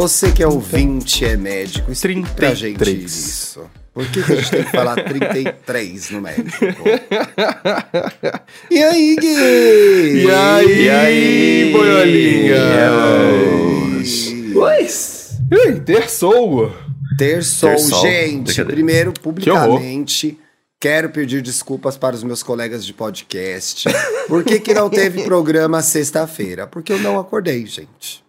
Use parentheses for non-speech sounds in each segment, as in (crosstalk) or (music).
Você que é ouvinte, é médico, explique pra gente 33. isso. Por que, que a gente tem que falar 33 no médico? e aí, Gui? E aí, E aí, boiolinha? E- Pois. Terçou. Terçou, gente. Primeiro, publicamente, quero pedir desculpas para os meus colegas de podcast. Por que, que não teve (laughs) programa sexta-feira? Porque eu não acordei, gente.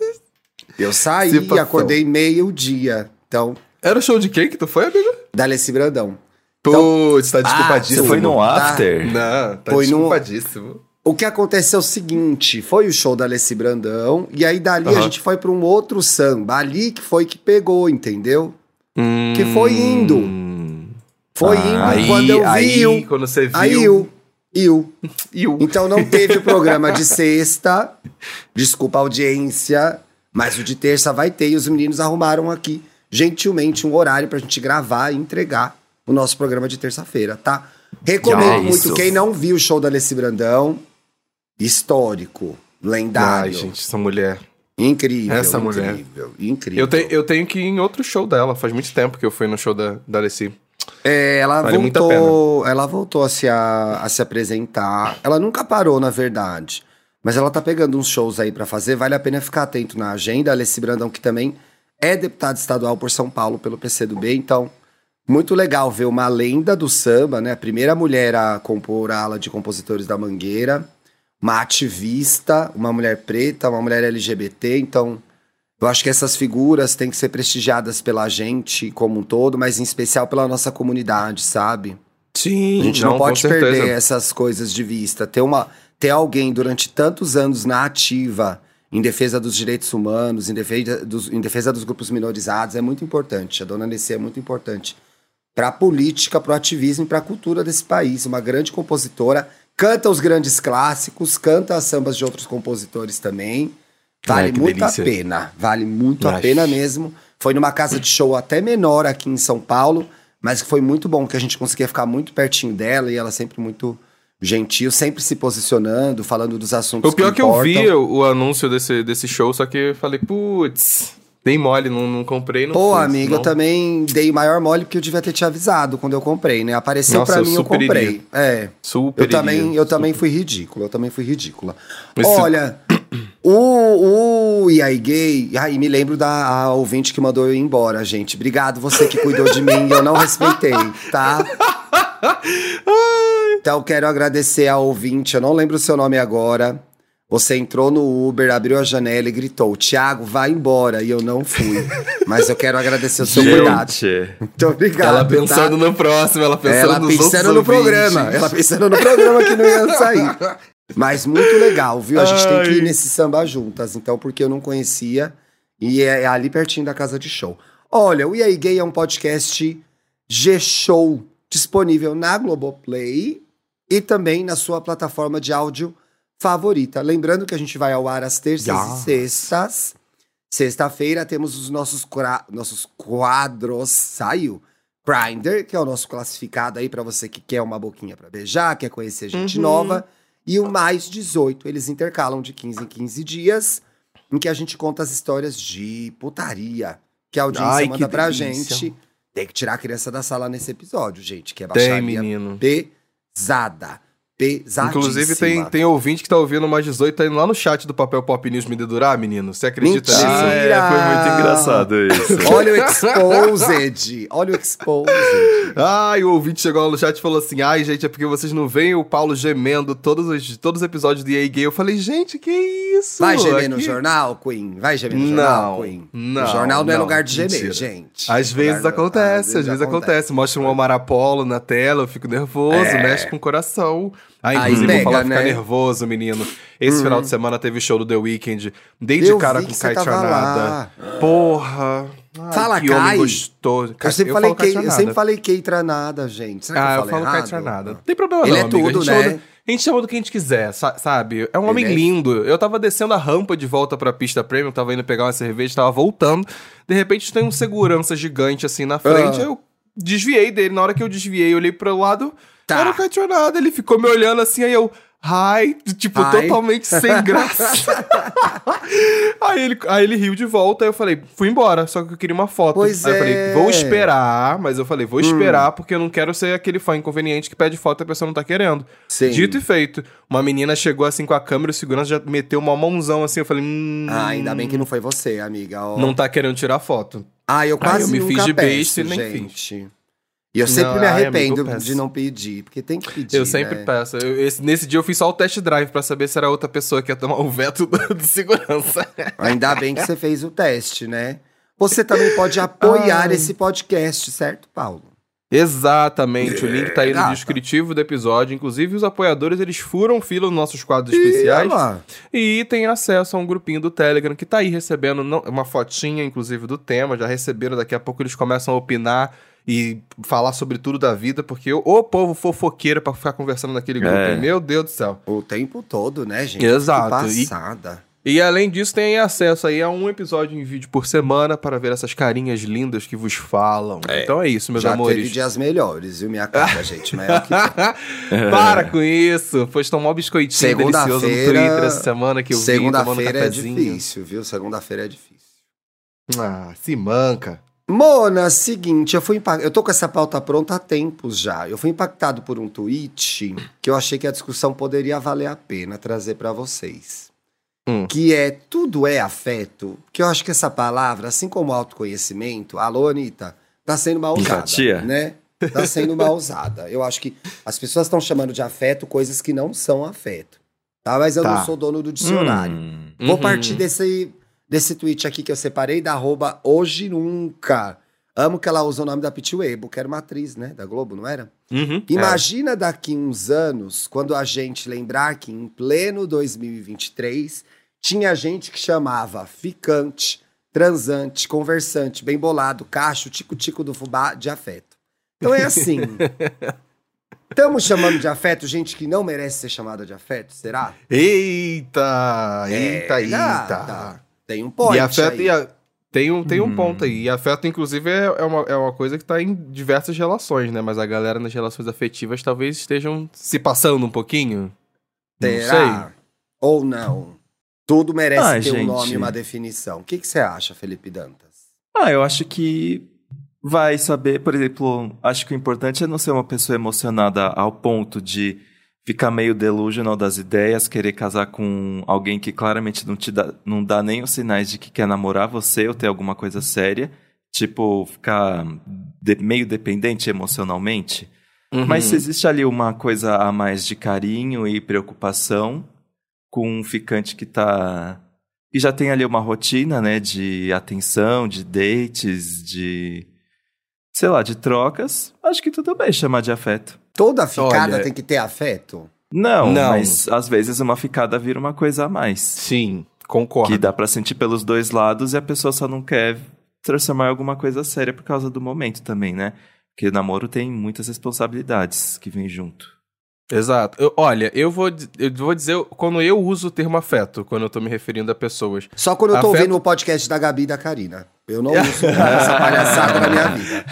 Eu saí e acordei meio-dia. Então, Era o show de quem que tu foi, amigo? da Alessi Brandão. Putz, tá Você desculpadíssimo. foi no Tá. after? Não, tá Foi no- desculpadíssimo. O que aconteceu é o seguinte, foi o show da Alessi Brandão, e aí dali a Aham. gente foi para um outro samba, ali que foi que pegou, entendeu? Hum. Que foi indo. Foi Ah, indo Aí, quando eu aí, vi. o- quando você viu... Aí eu, eu. (laughs) Iu. Então não teve o programa de sexta. Desculpa a audiência. Mas o de terça vai ter. E os meninos arrumaram aqui, gentilmente, um horário pra gente gravar e entregar o nosso programa de terça-feira, tá? Recomendo é muito. Quem não viu o show da Alessi Brandão, histórico, Ai, lendário. gente, essa mulher. Incrível. Essa mulher. incrível, Incrível. Eu, tenho eu tenho que ir em outro show dela. Faz muito tempo que eu fui no show da, da Alessi. É, ela Vale voltou, ela voltou a se, a, a se apresentar. Ela nunca parou, na verdade. Mas ela tá pegando uns shows aí pra fazer. Vale a pena ficar atento na agenda. Alessi Brandão, que também é deputada estadual por São Paulo pelo PCdoB. Então, muito legal ver uma lenda do samba, né? A primeira mulher a compor a ala de compositores da Mangueira. Uma ativista, uma mulher preta, uma mulher LGBT. Então, eu acho que essas figuras têm que ser prestigiadas pela gente como um todo, mas em especial pela nossa comunidade, sabe? Sim, A gente não, pode perder essas coisas de vista. Ter, uma, ter alguém durante tantos anos na ativa, em defesa dos direitos humanos, em defesa dos, em defesa dos grupos minorizados, é muito importante. A dona Nessie é muito importante para a política, para o ativismo e para a cultura desse país. Uma grande compositora, canta os grandes clássicos, canta as sambas de outros compositores também. Vale Ai, muito delícia. a pena, vale muito a pena mesmo. Foi numa casa de show até menor aqui em São Paulo, mas foi muito bom, que a gente conseguia ficar muito pertinho dela e ela sempre muito gentil, sempre se posicionando, falando dos assuntos O pior é que eu vi o, o anúncio desse, desse show, só que eu falei, putz, dei mole, não, não comprei, não Pô, fui, amigo, senão- eu também dei maior mole porque eu devia ter te avisado quando eu comprei, né? Apareceu Nossa, pra eu mim, eu super comprei. iria. É. Super Eu também, iria, eu também fui ridícula, eu também fui ridícula. Esse- Olha, o, o E aí Gay, ai, me lembro da a ouvinte que mandou eu ir embora, gente. Obrigado você que cuidou de mim e eu não respeitei, tá? (laughs) Então quero agradecer a ouvinte, eu não lembro o seu nome agora. Você entrou no Uber, abriu a janela e gritou: Tiago, vai embora. E eu não fui. Mas eu quero agradecer o seu cuidado. Gente, Muito obrigado. Ela pensando tá? no próximo, ela pensando Ela pensando no programa. Ela pensando no programa que não ia sair. Mas muito legal, viu? A gente tem que ir nesse samba juntas, então, porque eu não conhecia. E é ali pertinho da casa de show. Olha, o E aí Gay é um podcast G-Show disponível na Globoplay e também na sua plataforma de áudio favorita. Lembrando que a gente vai ao ar às terças Yes. e sextas. Sexta-feira temos os nossos, nossos quadros. Saiu. Grindr, que é o nosso classificado aí pra você que quer uma boquinha pra beijar, quer conhecer gente Uhum. nova. E o mais 18, eles intercalam de 15 em 15 dias, em que a gente conta as histórias de putaria que a audiência Ai, manda pra delícia. gente. Tem que tirar a criança da sala nesse episódio, gente, que é Tem, baixaria menino. Pesada. Pesadíssima. Inclusive, tem, tem ouvinte que tá ouvindo mais 18, tá indo lá no chat do Papel Pop News me dedurar, menino. Você acredita Mentira. nisso? ah, é, foi muito engraçado isso. (laughs) Olha o Exposed. Olha o Exposed. Ai, o ouvinte chegou lá no chat e falou assim: ai, gente, é porque vocês não veem o Paulo gemendo todos os, todos os episódios de EA Gay. Eu falei, gente, que isso? Vai gemer no Aqui- jornal, Queen? Vai gemer no Não, jornal, Queen? não, o jornal não, é não, lugar de gemer, mentira. gente. Às vezes acontece, às vezes acontece. Mostra um Omar Apollo na tela, eu fico nervoso, mexe com o coração. Ah, É. Aí inclusive, pega, vou falar ficar né? nervoso, menino. Esse final de semana teve o show do The Weeknd. Dei de Eu cara com que você Kai tava Tranada. lá. Porra. Ai, Fala, que Kai. homem gostoso. Eu sempre, falei falo Kai que, eu sempre falei gente. Será que Ah, eu eu falei falo Kai errado? Tranada. Não tem problema Ele não, é amigo. tudo, chama né? A gente chama do que a gente quiser, sa- sabe? É um homem é- lindo. Eu tava descendo a rampa de volta pra pista premium, tava indo pegar uma cerveja, tava voltando. De repente tem um segurança gigante assim na frente, Ah. eu desviei dele. Na hora que eu desviei, eu olhei pro lado, Tá. era o Tranada. Ele ficou me olhando assim, aí eu... Hi, tipo, Hi. totalmente sem (laughs) graça. aí, ele, aí ele riu de volta, aí eu falei, fui embora, só que eu queria uma foto. Pois aí eu é. falei, vou esperar, mas eu falei, vou esperar porque eu não quero ser aquele fã inconveniente que pede foto e a pessoa não tá querendo. Sim. Dito e feito. Uma menina chegou assim com a câmera, o segurança já meteu uma mãozão assim, eu falei, hum, Ah, ainda bem que não foi você, amiga. ó. não tá querendo tirar foto. Ah, eu quase eu me nunca fiz de e nem gente. E eu sempre Não, me ai, arrependo amigo, eu peço. de não pedir, porque tem que pedir, Eu sempre né? peço. Eu- esse- nesse dia eu fiz só o test drive pra saber se era outra pessoa que ia tomar o veto do, do segurança. Ainda bem que você fez o teste, né? Você também pode apoiar Ai. esse podcast, certo, Paulo? Exatamente, o link tá aí no descritivo do episódio. Inclusive, os apoiadores, eles furam fila nos nossos quadros especiais. E tem acesso a um grupinho do Telegram que tá aí recebendo uma fotinha, inclusive, do tema. Já receberam, daqui a pouco eles começam a opinar e falar sobre tudo da vida, porque o, o povo fofoqueiro pra ficar conversando naquele grupo. É. Meu Deus do céu. O tempo todo, né, gente? Exato. Que E- passada. E além disso, tem acesso aí a um episódio em vídeo por semana para ver essas carinhas lindas que vos falam. Então é isso, meus Já amores. teve dias melhores, viu, minha cara, (laughs) gente? É o que. (laughs) Para com isso. Foi tomar um biscoitinho delicioso no Segunda-feira- Twitter essa semana que eu vi tomando um Segunda-feira é difícil, viu? Segunda-feira é difícil. Ah, se manca. Mona, seguinte, eu fui impact... eu tô com essa pauta pronta há tempos já. Eu fui impactado por um tweet que eu achei que a discussão poderia valer a pena trazer pra vocês. Hum. Que é tudo é afeto, que eu acho que essa palavra, assim como autoconhecimento, alô Anitta, tá sendo mal usada, Empatia. né? Tá sendo mal usada. Eu acho que as pessoas estão chamando de afeto coisas que não são afeto. Tá? Mas eu Tá. não sou dono do dicionário. Hum. Vou Uhum. partir desse, desse tweet aqui que eu separei da arroba hoje nunca. Amo que ela usa o nome da Pete Weibo, que era uma atriz, né? Da Globo, não era? Uhum. Imagina daqui uns anos, quando a gente lembrar que em pleno 2023 tinha gente que chamava ficante, transante, conversante, bem bolado, cacho, tico-tico do fubá de afeto. Então é assim. (laughs) Estamos chamando de afeto gente que não merece ser chamada de afeto, será? Eita, eita, É, eita. Tem um point e afeto, aí. e a- tem um, tem um Hum. ponto aí. E afeto, inclusive, é, é uma, é uma coisa que tá em diversas relações, né? Mas a galera nas relações afetivas talvez estejam se passando um pouquinho. Não Será? Ou não? Tudo merece Ah, ter um gente. nome e uma definição. O que, que você acha, Felipe Dantas? Ah, eu acho que vai saber, por exemplo, acho que o importante é não ser uma pessoa emocionada ao ponto de ficar meio delusional das ideias, querer casar com alguém que claramente não te dá, não dá nem os sinais de que quer namorar você ou ter alguma coisa séria, tipo ficar de- meio dependente emocionalmente. Uhum. Mas se existe ali uma coisa a mais de carinho e preocupação com um ficante que tá. que já tem ali uma rotina, né? De atenção, de dates, de. sei lá, de trocas, acho que tudo bem chamar de afeto. Toda ficada Olha- tem que ter afeto? Não, Não. mas às vezes uma ficada vira uma coisa a mais. Sim, concordo. Que dá pra sentir pelos dois lados e a pessoa só não quer transformar em alguma coisa séria por causa do momento também, né? Porque namoro tem muitas responsabilidades que vêm junto. Exato. Eu- olha, eu vou, eu vou dizer quando eu uso o termo afeto, quando eu tô me referindo a pessoas. Só quando eu tô Afeto- ouvindo o podcast da Gabi e da Karina. Eu não uso (laughs) essa palhaçada na minha vida.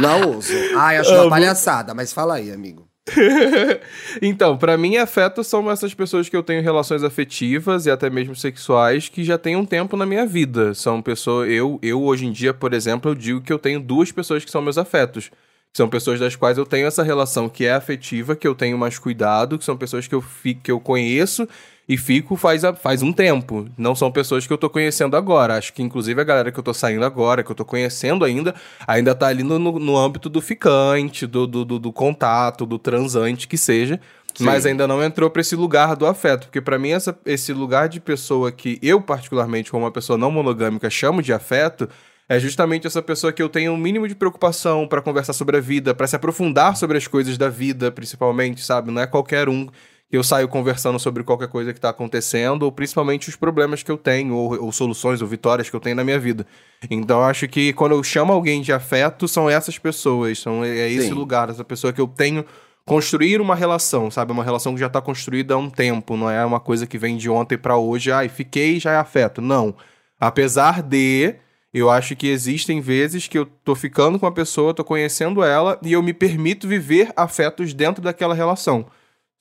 Não uso. Ai, acho uma Amo. palhaçada, mas fala aí, amigo. (laughs) então, pra mim, afeto são essas pessoas que eu tenho relações afetivas e até mesmo sexuais que já têm um tempo na minha vida. São pessoas. Eu, eu hoje em dia, por exemplo, eu digo que eu tenho duas pessoas que são meus afetos. São pessoas das quais eu tenho essa relação que é afetiva, que eu tenho mais cuidado, que são pessoas que eu, fico, que eu conheço e fico faz, a- faz um tempo. Não são pessoas que eu tô conhecendo agora. Acho que, inclusive, a galera que eu tô saindo agora, que eu tô conhecendo ainda, ainda tá ali no, no, âmbito do ficante, do, do, do, do contato, do transante, que seja. Mas ainda não entrou pra esse lugar do afeto. Porque pra mim, essa, esse lugar de pessoa que eu, particularmente, como uma pessoa não monogâmica, chamo de afeto, é justamente essa pessoa que eu tenho um mínimo de preocupação pra conversar sobre a vida, pra se aprofundar sobre as coisas da vida, principalmente, sabe? Não é qualquer um que eu saio conversando sobre qualquer coisa que tá acontecendo, ou principalmente os problemas que eu tenho, ou, ou soluções, ou vitórias que eu tenho na minha vida. Então, eu acho que quando eu chamo alguém de afeto, são essas pessoas, são, é esse Sim. lugar, essa pessoa que eu tenho construir uma relação, sabe? Uma relação que já tá construída há um tempo, não é uma coisa que vem de ontem pra hoje, ai, fiquei já é afeto. Não. Apesar de eu acho que existem vezes que eu tô ficando com a pessoa, tô conhecendo ela e eu me permito viver afetos dentro daquela relação.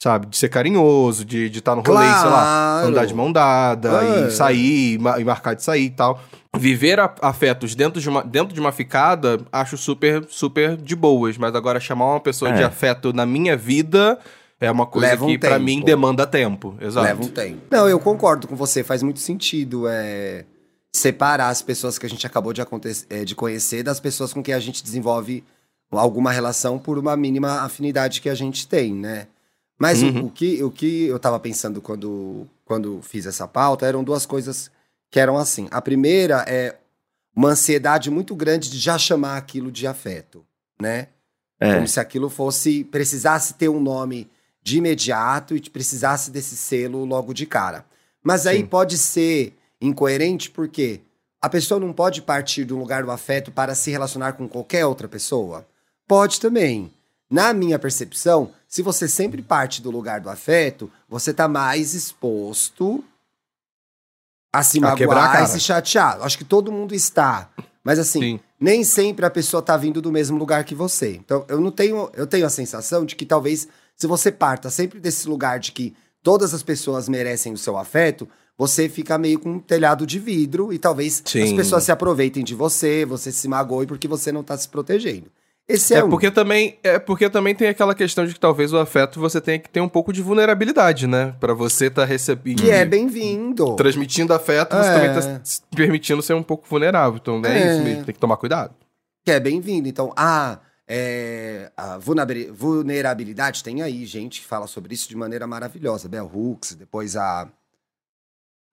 Sabe? De ser carinhoso, de estar de tá no rolê, claro. sei lá, andar de mão dada, é. e sair, e marcar de sair e tal. Viver afetos dentro de, uma, dentro de uma ficada, acho super, super de boas. Mas agora chamar uma pessoa é. de afeto na minha vida é uma coisa Leva que, um para mim, demanda tempo. Exato. Leva um tempo. Não, eu concordo com você, faz muito sentido. É separar as pessoas que a gente acabou de, é, de conhecer das pessoas com quem a gente desenvolve alguma relação por uma mínima afinidade que a gente tem, né? Mas uhum. o, o, que, o que eu tava pensando quando, quando fiz essa pauta eram duas coisas que eram assim. A primeira é uma ansiedade muito grande de já chamar aquilo de afeto, né? É. Como se aquilo fosse precisasse ter um nome de imediato e precisasse desse selo logo de cara. Mas aí Sim. pode ser incoerente porque a pessoa não pode partir de um lugar do afeto para se relacionar com qualquer outra pessoa. Pode também. Na minha percepção, se você sempre parte do lugar do afeto, você tá mais exposto a se a magoar e se chatear. Acho que todo mundo está. Mas assim, Sim. nem sempre a pessoa tá vindo do mesmo lugar que você. Então, eu não tenho, eu tenho a sensação de que talvez se você parta sempre desse lugar de que todas as pessoas merecem o seu afeto, você fica meio com um telhado de vidro e talvez Sim. as pessoas se aproveitem de você, você se magoe porque você não tá se protegendo. Esse é, é um. porque também é porque também tem aquela questão de que talvez o afeto você tenha que ter um pouco de vulnerabilidade, né? Para você estar tá recebendo. Que é bem-vindo. Transmitindo afeto, é. você também tá se permitindo ser um pouco vulnerável. Então é, é isso mesmo, tem que tomar cuidado. Que é bem-vindo. Então, ah, é, a vulnerabilidade tem aí gente que fala sobre isso de maneira maravilhosa. Bell Hooks, depois a.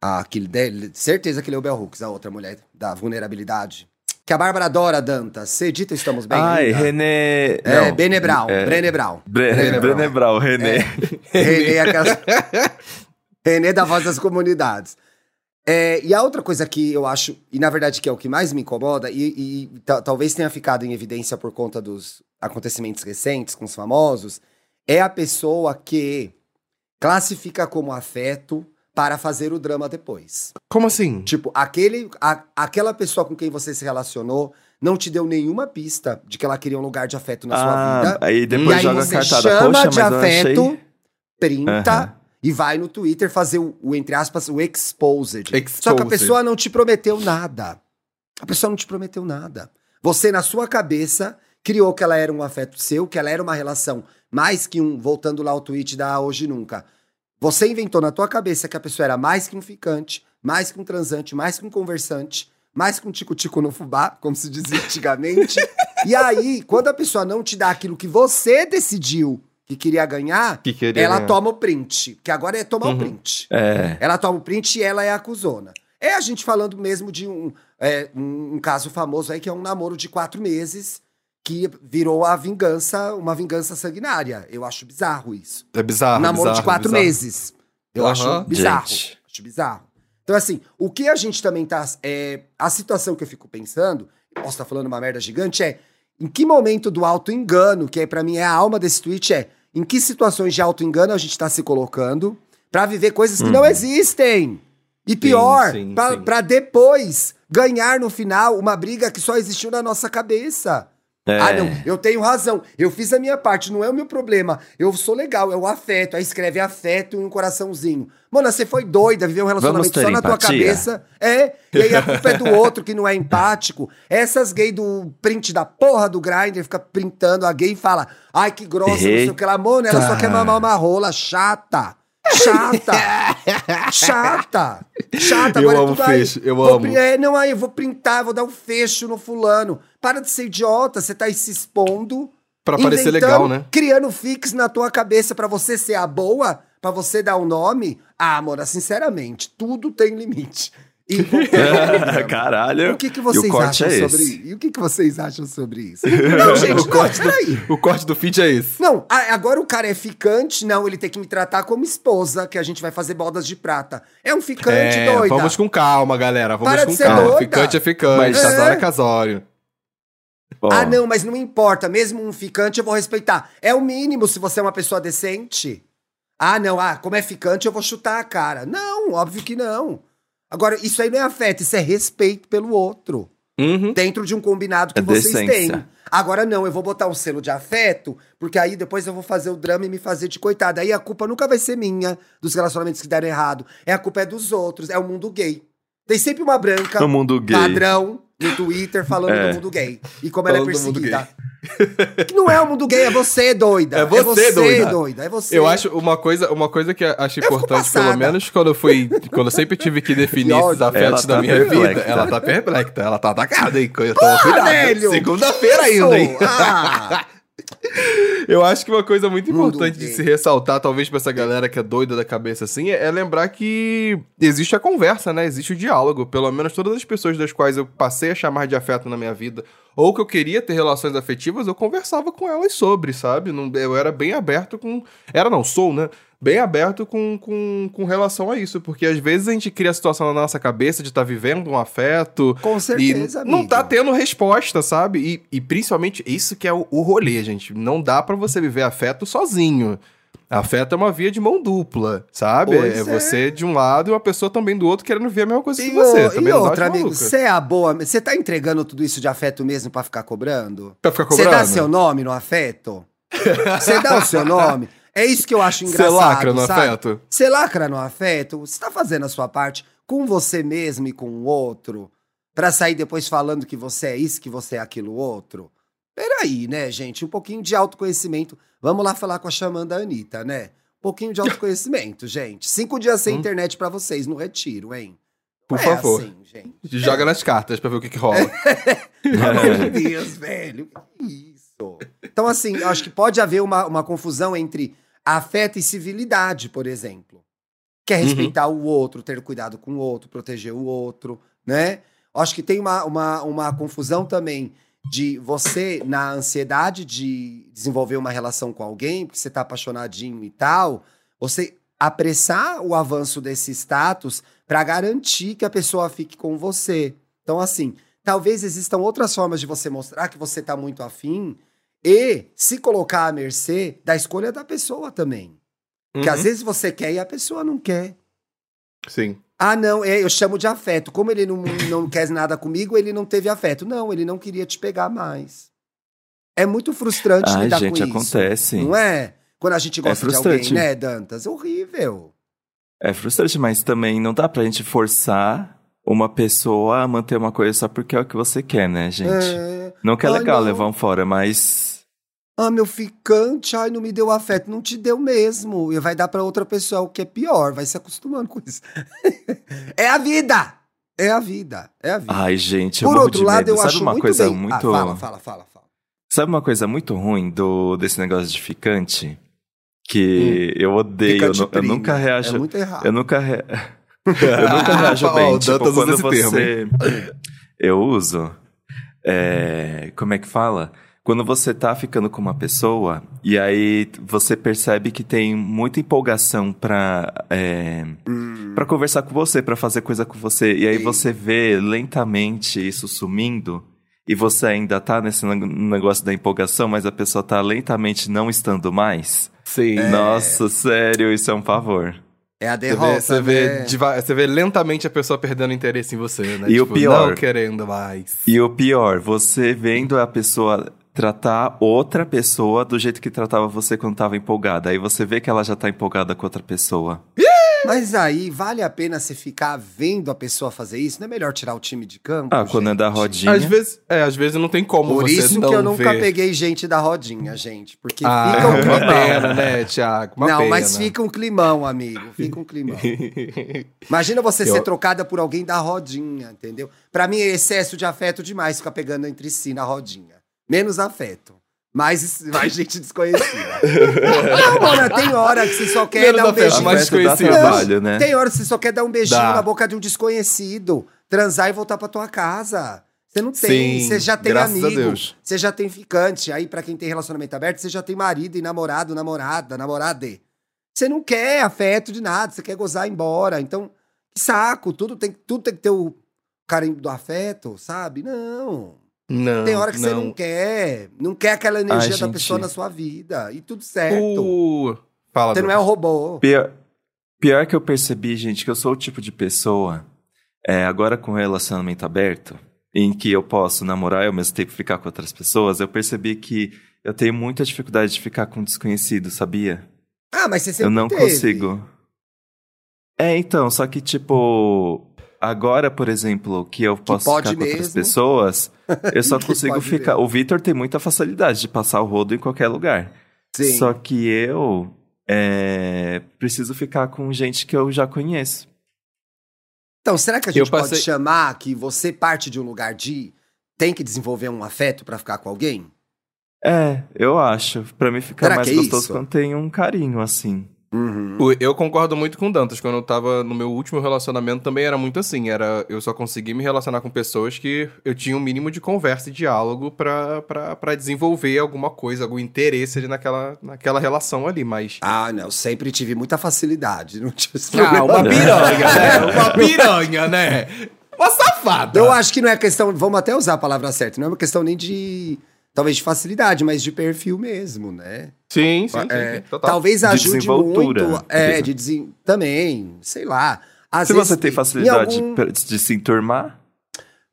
a aquele, certeza que leu Bell Hooks, a outra mulher da vulnerabilidade que a Bárbara adora, Dantas. Você dita Estamos Bem? Ai, linda? René... É, não, Benebral, é... Brenebral. Bre... Brenebral, René. É. (laughs) René, é. René da Voz das Comunidades. É, e a outra coisa que eu acho, e na verdade que é o que mais me incomoda, e, e talvez tenha ficado em evidência por conta dos acontecimentos recentes com os famosos, é a pessoa que classifica como afeto para fazer o drama depois. Como assim? Tipo, aquele, a, aquela pessoa com quem você se relacionou não te deu nenhuma pista de que ela queria um lugar de afeto na ah, sua vida. Aí depois e aí joga você a cartada. chama Poxa, de afeto, achei... printa uhum. e vai no Twitter fazer o, o, entre aspas, o exposed. exposed. Só que a pessoa não te prometeu nada. A pessoa não te prometeu nada. Você, na sua cabeça, criou que ela era um afeto seu, que ela era uma relação mais que um, voltando lá ao tweet da Hoje Nunca, você inventou na tua cabeça que a pessoa era mais que um ficante, mais que um transante, mais que um conversante, mais que um tico-tico no fubá, como se dizia antigamente. e aí, quando a pessoa não te dá aquilo que você decidiu que queria ganhar, que queria ela ganhar. toma o print. Que agora é tomar uhum. o print. É. Ela toma o print e ela é a acusona. É a gente falando mesmo de um, é, um, um caso famoso aí que é um namoro de quatro meses que virou a vingança, uma vingança sanguinária. Eu acho bizarro isso. É bizarro. Um namoro bizarro, de quatro bizarro. meses. Eu uhum, acho bizarro. Gente. Acho bizarro. Então, assim, o que a gente também tá. É, a situação que eu fico pensando, posso estar tá falando uma merda gigante, é em que momento do auto-engano, que é, para mim é a alma desse tweet, é em que situações de auto-engano a gente tá se colocando para viver coisas que não uhum. existem. E pior, para depois ganhar no final uma briga que só existiu na nossa cabeça. É. Ah, não, eu tenho razão. Eu fiz a minha parte, não é o meu problema. Eu sou legal, é o afeto. Aí escreve afeto e um coraçãozinho. Mano, você foi doida, viveu um relacionamento só na empatia. tua cabeça. É, e aí a culpa é do (laughs) outro que não é empático. Essas gays do print da porra do Grindr fica printando a gay e fala: ai, que grossa, não sei o que lá. Mano, ela só quer mamar uma rola chata. Chata! Chata! Chata! Eu amo fecho, eu vou, amo. É, não, aí eu vou printar, vou dar um fecho no fulano. Para de ser idiota, você tá se expondo. Pra parecer legal, né? Criando fix na tua cabeça para você ser a boa, para você dar um nome. Ah, amor, sinceramente, tudo tem limite. E (laughs) Caralho. O que, que vocês acham é sobre isso? E o que, que vocês acham sobre isso? (laughs) Não, gente, o, corte do, o corte do feed é esse. Não, agora o cara é ficante, não, ele tem que me tratar como esposa, que a gente vai fazer bodas de prata. É um ficante é, doida. Vamos com calma, galera. Vamos Para com calma. Doida. Ficante é ficante, mas é. casório é casório. Ah, não, mas não importa. Mesmo um ficante eu vou respeitar. É o mínimo se você é uma pessoa decente. Ah, não, ah, como é ficante eu vou chutar a cara. Não, óbvio que não. Agora, isso aí não é afeto, isso é respeito pelo outro. Uhum. Dentro de um combinado que É vocês decência. têm. Agora não, eu vou botar um selo de afeto, porque aí depois eu vou fazer o drama e me fazer de coitada. Aí a culpa nunca vai ser minha, dos relacionamentos que deram errado. É a culpa é dos outros, é o mundo gay. Tem sempre uma branca No mundo gay. padrão no Twitter falando É. do mundo gay. E como ela é Falando do mundo perseguida. Não é o mundo gay, é você, doida. É você, doida. É você. Eu acho uma coisa, uma coisa que eu acho importante, pelo menos quando eu fui. Quando eu sempre tive que definir Que esses afetos Ela da tá minha perplexa. vida. Ela tá perplexa, ela tá atacada, hein? Eu tô! Segunda-feira Isso! ainda, hein? Ah, (laughs) Eu acho que uma coisa muito importante de se ressaltar, talvez pra essa galera que é doida da cabeça assim, é, é lembrar que existe a conversa, né? Existe o diálogo. Pelo menos todas as pessoas das quais eu passei a chamar de afeto na minha vida, ou que eu queria ter relações afetivas, eu conversava com elas sobre, sabe? Não, eu era bem aberto com. Era, não, sou, né? Bem aberto com, com, com relação a isso, porque às vezes a gente cria a situação na nossa cabeça de estar vivendo um afeto, com certeza, e não tá tendo resposta, sabe? E, e principalmente, isso que é o, o rolê, gente. Não dá pra você viver afeto sozinho. Afeto é uma via de mão dupla, sabe? Pois é, é. você de um lado e uma pessoa também do outro querendo ver a mesma coisa E, que você. o- também e outra, amigo, você é a boa. Você tá entregando tudo isso de afeto mesmo pra ficar cobrando? Pra ficar Você cobrando. dá seu nome no afeto? Você dá o seu nome? É isso que eu acho Você engraçado. lacra no sabe? afeto? Você lacra no afeto? Você tá fazendo a sua parte com você mesmo e com o outro? Pra sair depois falando que você é isso, que você é aquilo outro? Peraí, né, gente? Um pouquinho de autoconhecimento. Vamos lá falar com a chamanda Anitta, né? Um pouquinho de autoconhecimento, (laughs) gente. Cinco dias sem Hum. internet pra vocês no retiro, hein? Por É favor. assim, gente. Joga nas cartas pra ver o que, que rola. (laughs) Amor de (laughs) Deus, velho. Que isso? Então, assim, eu acho que pode haver uma, uma confusão entre afeto e civilidade, por exemplo. Que é Uhum. respeitar o outro, ter cuidado com o outro, proteger o outro, né? Eu acho que tem uma, uma, uma confusão também de você, na ansiedade de desenvolver uma relação com alguém, porque você tá apaixonadinho e tal, você apressar o avanço desse status para garantir que a pessoa fique com você. Então, assim, talvez existam outras formas de você mostrar que você tá muito afim e se colocar à mercê da escolha da pessoa também. Porque Uhum. às vezes você quer e a pessoa não quer. Sim. Ah, não, é, eu chamo de afeto. Como ele não, não (coughs) quer nada comigo, ele não teve afeto. Não, ele não queria te pegar mais. É muito frustrante Ai, lidar gente, com isso. acontece. Não é? Quando a gente gosta de frustrante. alguém, né, Dantas? Horrível. É frustrante, mas também não dá pra gente forçar uma pessoa a manter uma coisa só porque é o que você quer, né, gente? É. Não que é Ai, legal não. levar um fora, mas. Ah, meu ficante, ai, não me deu afeto. Não te deu mesmo. E vai dar pra outra pessoa o que é pior. Vai se acostumando com isso. (laughs) é a vida! É a vida. É a vida. Ai, gente, eu Por outro lado, medo. eu Sabe acho uma coisa bem... muito. Ah, fala, fala, fala, fala. Sabe uma coisa muito ruim do desse negócio de ficante? Que eu odeio. Eu, eu nunca reajo. É muito errado. Eu nunca, re... (laughs) eu nunca reajo bem. o tipo, quando esse termo, você. eu uso. é, Como é que fala? Quando você tá ficando com uma pessoa e aí você percebe que tem muita empolgação pra, é, Hum. pra conversar com você, pra fazer coisa com você, e aí Sim. você vê lentamente isso sumindo, e você ainda tá nesse neg- negócio da empolgação, mas a pessoa tá lentamente não estando mais. Sim. Nossa, sério, isso é um pavor. É a Você derrota, vê, você, vê né? deva- você vê lentamente a pessoa perdendo interesse em você, né? E o pior- Não querendo mais. E o pior, você vendo a pessoa tratar outra pessoa do jeito que tratava você quando tava empolgada. Aí você vê que ela já tá empolgada com outra pessoa. Mas aí, vale a pena você ficar vendo a pessoa fazer isso? Não é melhor tirar o time de campo? Ah, quando é da gente? rodinha. Às vezes, é, às vezes não tem como Por você isso não que eu nunca ver. peguei gente da rodinha, gente. Porque Ah, fica um uma climão. pena, né, Thiago? Uma não, pena. mas fica um climão, amigo. Fica um climão. (laughs) Imagina você Eu- ser trocada por alguém da rodinha, entendeu? Pra mim é excesso de afeto demais ficar pegando entre si na rodinha. Menos afeto. Mais, (laughs) mais gente desconhecida. (laughs) não, mano, tem hora que você só quer Menos dar um afeto, beijinho. mais desconhecido. trabalho, né? Tem hora que você só quer dar um beijinho Dá. na boca de um desconhecido, transar e voltar pra tua casa. Você não tem, Sim, você já tem amigo, Deus. você já tem ficante. Aí, pra quem tem relacionamento aberto, você já tem marido e namorado, namorada, namorade. Você não quer afeto de nada, você quer gozar e ir embora. Então, que saco, tudo tem, tudo tem que ter o carinho do afeto, sabe? Não. Não, Tem hora que você não quer. Não quer aquela energia da gente. pessoa na sua vida. E tudo certo. O... Fala, Você não é um robô. Pior, pior que eu percebi, gente, que eu sou o tipo de pessoa, é, agora com relacionamento aberto, em que eu posso namorar e ao mesmo tempo ficar com outras pessoas, eu percebi que eu tenho muita dificuldade de ficar com um desconhecido, sabia? Ah, mas você sempre eu não teve. consigo. É, então, só que tipo, agora, por exemplo, que eu posso pode ficar com outras pessoas, eu só (laughs) Que consigo pode ficar. mesmo. O Vitor tem muita facilidade de passar o rodo em qualquer lugar. Sim. Só que eu é, preciso ficar com gente que eu já conheço. Então, será que a Eu gente pode passei- chamar que você parte de um lugar de tem que desenvolver um afeto pra ficar com alguém? É, eu acho. Pra mim ficar Será mais que é gostoso isso? quando tem um carinho, assim. Uhum. Eu concordo muito com o Dantas. Quando eu tava no meu último relacionamento também era muito assim. Era, eu só consegui me relacionar com pessoas que eu tinha um mínimo de conversa e diálogo pra desenvolver alguma coisa, algum interesse ali naquela, naquela relação ali. Mas. Ah, não, eu sempre tive muita facilidade. (laughs) Não tinha Ah, uma piranha, né? (laughs) Uma piranha, né? Uma safada. Eu acho que não é questão, vamos até usar a palavra certa, não é uma questão nem de, talvez de facilidade, mas de perfil mesmo, né? Sim, sim. É, sim, total. talvez De ajude desenvoltura, muito, é, de desen... também, sei lá. Às Se vezes, você tem em facilidade algum- de se enturmar,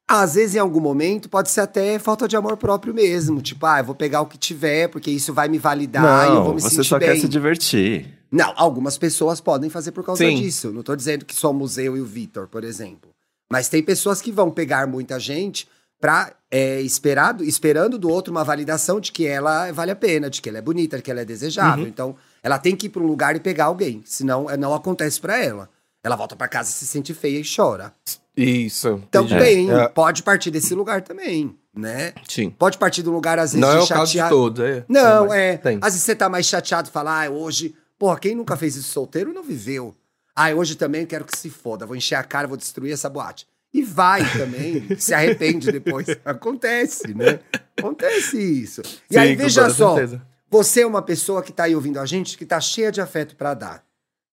Às vezes, em algum momento, pode ser até falta de amor próprio mesmo. Tipo, ah, eu vou pegar o que tiver, porque isso vai me validar e eu vou não, me você sentir só bem. quer se divertir. Não, algumas pessoas podem fazer por causa Sim. disso. Não tô dizendo que somos eu e o Vitor, por exemplo. Mas tem pessoas que vão pegar muita gente pra, é, esperado, esperando do outro uma validação de que ela vale a pena, de que ela é bonita, de que ela é desejável. Então, ela tem que ir pra um lugar e pegar alguém. Senão, é, não acontece pra ela. Ela volta pra casa, se sente feia e chora. Isso. Então, É, pode partir desse lugar também, né? sim. Pode partir um lugar, às vezes, Não é o caso de todos, é. Não, é. Tem. Às vezes você tá mais chateado, fala, ah, hoje. Porra, quem nunca fez isso solteiro não viveu. Ah, hoje também quero que se foda, vou encher a cara, vou destruir essa boate. E vai também, se arrepende depois. (laughs) Acontece, né? Acontece isso. E Sim, aí, veja só, certeza. você é uma pessoa que tá aí ouvindo a gente, que tá cheia de afeto pra dar.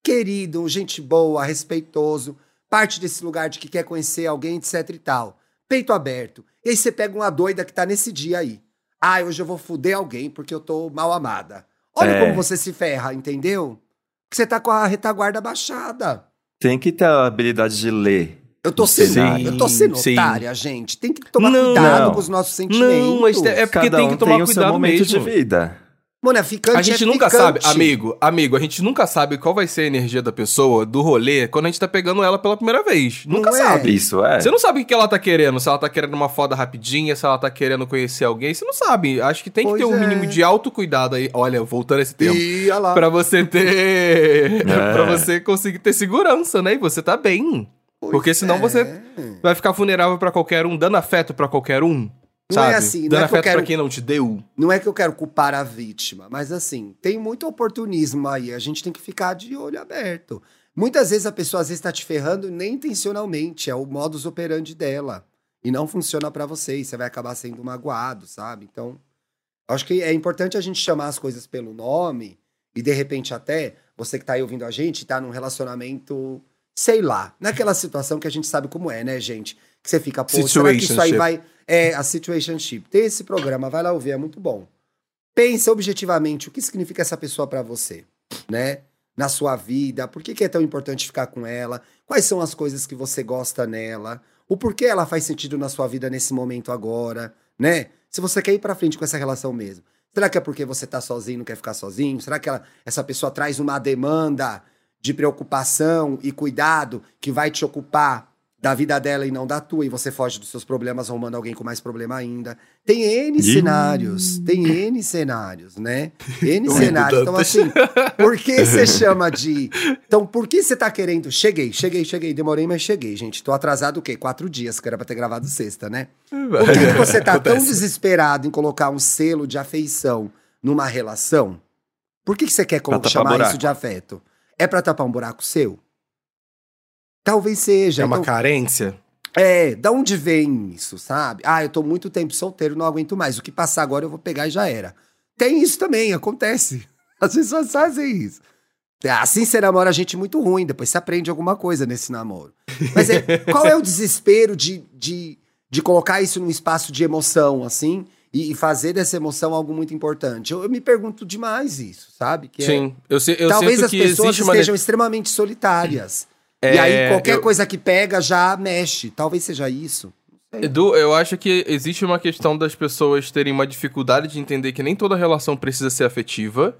Querido, gente boa, respeitoso, parte desse lugar de que quer conhecer alguém, etc e tal. Peito aberto. E aí você pega uma doida que tá nesse dia aí. Ah, hoje eu vou fuder alguém porque eu tô mal amada. Olha É. como você se ferra, entendeu? Porque você tá com a retaguarda baixada. Tem que ter a habilidade de ler. Eu tô sendo, Sim, eu tô sendo sim. otária, gente. Tem que tomar Não, cuidado não. com os nossos sentimentos. Não, mas é porque Cada tem um que tomar tem o seu cuidado momento mesmo. de vida. Mano, é ficante A gente é nunca ficante. sabe, amigo, amigo, a gente nunca sabe qual vai ser a energia da pessoa, do rolê, quando a gente tá pegando ela pela primeira vez. Não Nunca é. sabe. Isso é. Você não sabe o que ela tá querendo, se ela tá querendo uma foda rapidinha, se ela tá querendo conhecer alguém, você não sabe. Acho que tem que Pois ter um é. mínimo de autocuidado aí. Olha, voltando a esse tempo. Ih, olha lá. Pra você ter. (laughs) É. pra você conseguir ter segurança, né? E você tá bem. Pois Porque senão é. você vai ficar vulnerável pra qualquer um, dando afeto pra qualquer um. Não é sabe? assim, não dando é que eu afeto quero- pra quem não te deu. Não é que eu quero culpar a vítima, mas assim, tem muito oportunismo aí. A gente tem que ficar de olho aberto. Muitas vezes a pessoa às vezes tá te ferrando nem intencionalmente, é o modus operandi dela. E não funciona pra você, e você vai acabar sendo magoado, sabe? Então, acho que é importante a gente chamar as coisas pelo nome e de repente até você que tá aí ouvindo a gente tá num relacionamento, sei lá, naquela situação que a gente sabe como é, né, gente? Que você fica, pô, será que isso aí vai é a situationship. Tem esse programa, vai lá ouvir, é muito bom. Pensa objetivamente o que significa essa pessoa pra você, né? Na sua vida, por que, que é tão importante ficar com ela? Quais são as coisas que você gosta nela? O porquê ela faz sentido na sua vida nesse momento agora, né? Se você quer ir pra frente com essa relação mesmo. Será que é porque você tá sozinho, não quer ficar sozinho? Será que ela- essa pessoa traz uma demanda de preocupação e cuidado que vai te ocupar da vida dela e não da tua, e você foge dos seus problemas arrumando alguém com mais problema ainda. Tem N cenários, tem N cenários, né? N cenários. Então, assim, por que você (laughs) chama de. Então, por que você tá querendo. Cheguei, cheguei, cheguei, demorei, mas cheguei, gente. Tô atrasado o quê? Quatro dias, que era pra ter gravado sexta, né? Por que, que você tá tão desesperado em colocar um selo de afeição numa relação? Por que, que você quer chamar isso de afeto? É pra tapar um buraco seu? Talvez seja. É uma Então, carência. é, da onde vem isso, sabe? Ah, eu tô muito tempo solteiro, não aguento mais. O que passar agora eu vou pegar e já era. Tem isso também, acontece. (laughs) As pessoas fazem isso. Assim você namora gente muito ruim, depois você aprende alguma coisa nesse namoro. Mas é, qual é o desespero de, de, de colocar isso num espaço de emoção, assim, e, fazer dessa emoção algo muito importante? Eu, eu me pergunto demais isso, sabe? Que é- Sim. Eu, se- eu Talvez as pessoas uma. estejam extremamente solitárias. É, e aí qualquer eu- coisa que pega já mexe. Talvez seja isso. Edu, eu acho que existe uma questão das pessoas terem uma dificuldade de entender que nem toda relação precisa ser afetiva.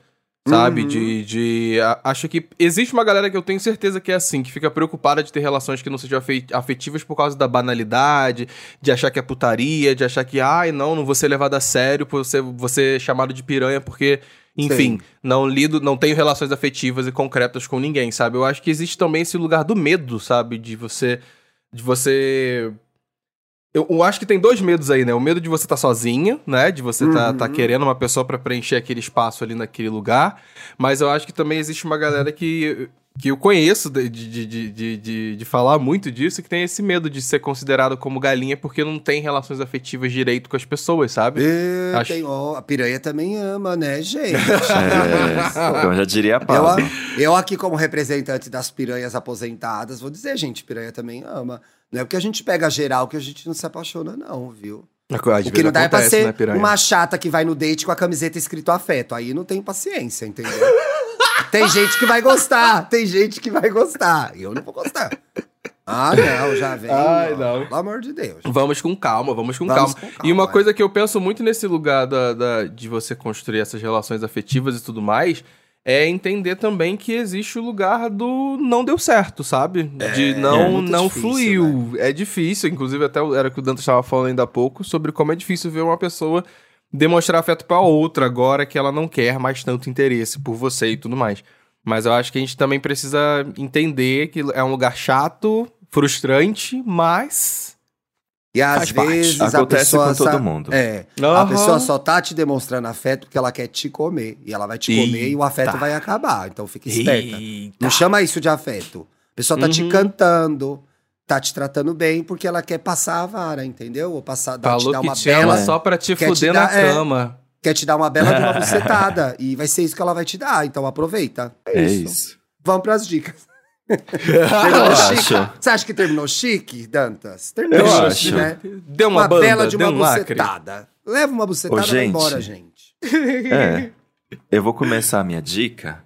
Sabe? Uhum. De. de a- acho que existe uma galera que eu tenho certeza que é assim, que fica preocupada de ter relações que não sejam afe- afetivas por causa da banalidade, de achar que é putaria, de achar que, ai, não, não vou ser levado a sério por você, você chamado de piranha, porque, enfim, Sim. não lido, não tenho relações afetivas e concretas com ninguém, sabe? Eu acho que existe também esse lugar do medo, sabe? De você. De você. Eu, eu acho que tem dois medos aí, né? O medo de você estar sozinho, né? De você tá, Uhum. tá querendo uma pessoa pra preencher aquele espaço ali naquele lugar. Mas eu acho que também existe uma galera que, que eu conheço de, de, de, de, de, de falar muito disso, que tem esse medo de ser considerado como galinha porque não tem relações afetivas direito com as pessoas, sabe? É, Acho- tem, ó, a piranha também ama, né, gente? (laughs) É, eu já diria a Eu, eu aqui, como representante das piranhas aposentadas, vou dizer, gente, piranha também ama. Não é porque a gente pega geral que a gente não se apaixona, não, viu? O que não dá é pra ser né, uma chata que vai no date com a camiseta escrito afeto. Aí não tem paciência, entendeu? (laughs) tem gente que vai gostar, tem gente que vai gostar. Eu não vou gostar. Ah, não, já vem. Ai, não. Pelo amor de Deus. Vamos com calma, vamos com, Vamos calma. com calma, E uma vai. coisa que eu penso muito nesse lugar da, da- de você construir essas relações afetivas e tudo mais é entender também que existe o lugar do não deu certo, sabe? de é não, muito não difícil, fluiu. É difícil, inclusive até era o que o Dantas estava falando ainda há pouco, sobre como é difícil ver uma pessoa demonstrar afeto pra outra agora que ela não quer mais tanto interesse por você e tudo mais. Mas eu acho que a gente também precisa entender que é um lugar chato, frustrante, mas E às Faz parte. vezes a Acontece pessoa com todo mundo. É. A Aham. pessoa só tá te demonstrando afeto porque ela quer te comer. E ela vai te comer e o afeto Eita. vai acabar. Então fica esperta. Eita. Não chama isso de afeto. A pessoa tá te Uhum. cantando, tá te tratando bem porque ela quer passar a vara, entendeu? Ou passar, dar, te Falou dar que uma te ama bela, só pra te Quer te fuder dar- na é. cama. quer te dar uma bela (laughs) de uma bucetada. e vai ser isso que ela vai te dar. Então aproveita. É isso. Vamos pras dicas. (laughs) Terminou chique? Você acha que terminou chique, Dantas? Terminou Eu chique, acho. né? Deu uma, Uma, banda, bela de deu uma um lacre. bucetada. Leva uma bucetada Ô, e gente. embora, gente. É. Eu vou começar a minha dica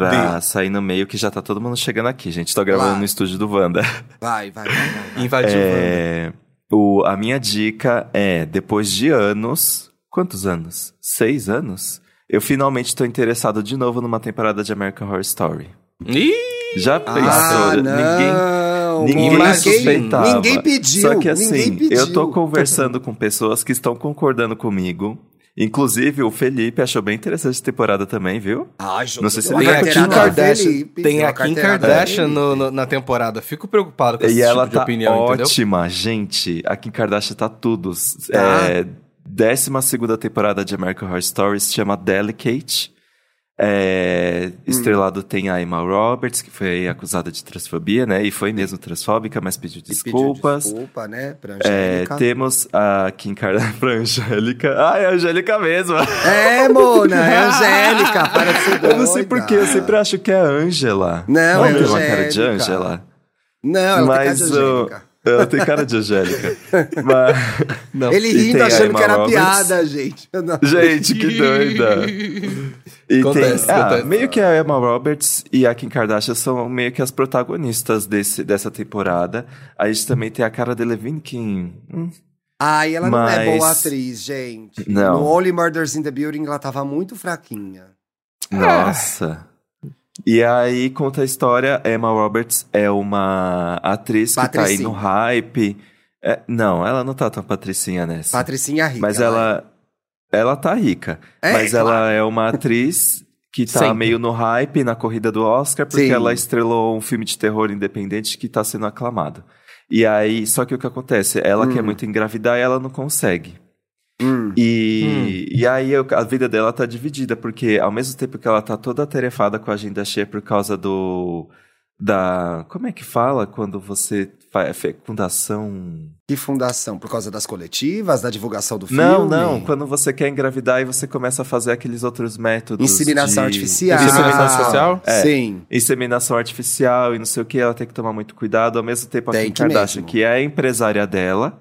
pra sair no meio que já tá todo mundo chegando aqui, gente. Tô gravando Lá. no estúdio do Wanda. Vai, vai, vai, vai. vai. Invadiu. É, o, a minha dica é, depois de anos... Quantos anos? Seis anos? Eu finalmente tô interessado de novo numa temporada de American Horror Story. Ih! Já pensou? Ah, Ninguém... não. Ninguém ninguém, suspeitava. ninguém pediu. Só que assim, eu tô conversando com pessoas que estão concordando comigo. Inclusive, o Felipe achou bem interessante a temporada também, viu? Ai, Não sei se ele Tem a Kim Kardashian, Felipe, tem a Kim Kardashian no- no- na temporada. Fico preocupado com esse E tipo ela de tá opinião, entendeu? ótima, gente. A Kim Kardashian tá tudo. Tá. É, décima segunda temporada de American Horror Story se chama Delicate. É, Hum. estrelado tem a Emma Roberts, que foi acusada de transfobia, né? E foi mesmo transfóbica, mas pediu E pediu desculpas. Desculpa, né? Pra É, Angélica. temos a Kim Kardashian (laughs) pra Angélica. Ah, é a Angélica mesmo. É, Mona, é Angélica. Para de ser (laughs) Eu não sei doida. porquê, eu sempre acho que é a Angela. Não, Ela é tem uma cara de Angélica. Angela. Não, ela Mas tem cara de Angélica. Ela tem cara de Angélica. Mas... (laughs) Não. Ele rindo achando Emma que era Roberts. piada, gente. Não- Gente, que doida. (laughs) E Acontece, tem, ah, meio que a Emma Roberts e a Kim Kardashian são meio que as protagonistas desse, dessa temporada. A gente também tem a cara Delevingne que... hum, Ai, ela não é Mas- boa atriz, gente. Não. No Only Murders in the Building, ela tava muito fraquinha. Nossa. E aí conta a história, Emma Roberts é uma atriz que tá aí Patricinha. no hype. É, não, ela não tá tão patricinha nessa. Patricinha Rica. Mas ela, ela tá rica. É, mas claro. ela é uma atriz que tá Sempre. meio no hype na corrida do Oscar, porque Sim. ela estrelou um filme de terror independente que tá sendo aclamado. E aí, só que o que acontece? Ela Hum. quer muito engravidar e ela não consegue. Hum. E, e aí eu- a vida dela tá dividida, porque ao mesmo tempo que ela tá toda atarefada com a agenda cheia por causa do. Da. Como é que fala quando você faz fecundação? Que fundação? Por causa das coletivas, da divulgação do filme? Não, não. Quando você quer engravidar e você começa a fazer aqueles outros métodos. Inseminação de... artificial. Inseminação artificial? É. Sim. Inseminação artificial e não sei o que, ela tem que tomar muito cuidado. Ao mesmo tempo, a Tem Kim que Kardashian, mesmo. que é a empresária dela,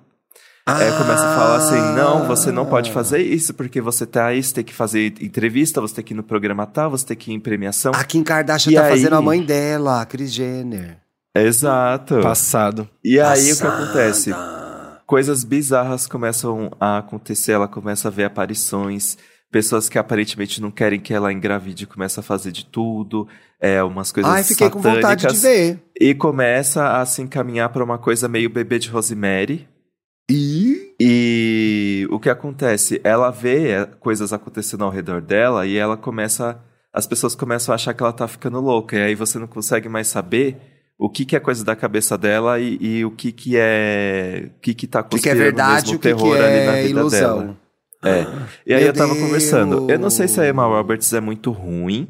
é, começa a falar assim: não, você não pode fazer isso, porque você tá aí, você tem que fazer entrevista, você tem que ir no programa tal, você tem que ir em premiação. A Kim Kardashian E tá aí? fazendo a mãe dela, a Kris Jenner. Exato. Passado. E aí o que Passada. acontece? coisas bizarras começam a acontecer, ela começa a ver aparições, pessoas que aparentemente não querem que ela engravide começam a fazer de tudo, é, umas coisas Ai, fiquei com vontade de ver. E começa a se encaminhar para uma coisa meio bebê de Rosemary. E E o que acontece? Ela vê é, coisas acontecendo ao redor dela e ela começa. As pessoas começam a achar que ela tá ficando louca. E aí você não consegue mais saber o que, que é coisa da cabeça dela e, e o que, que é. O que, que tá o que, que é conspirando verdade mesmo o que, terror que ali na é vida ilusão. dela. É. E aí eu tava Deus. conversando. Eu não sei se a Emma Roberts é muito ruim.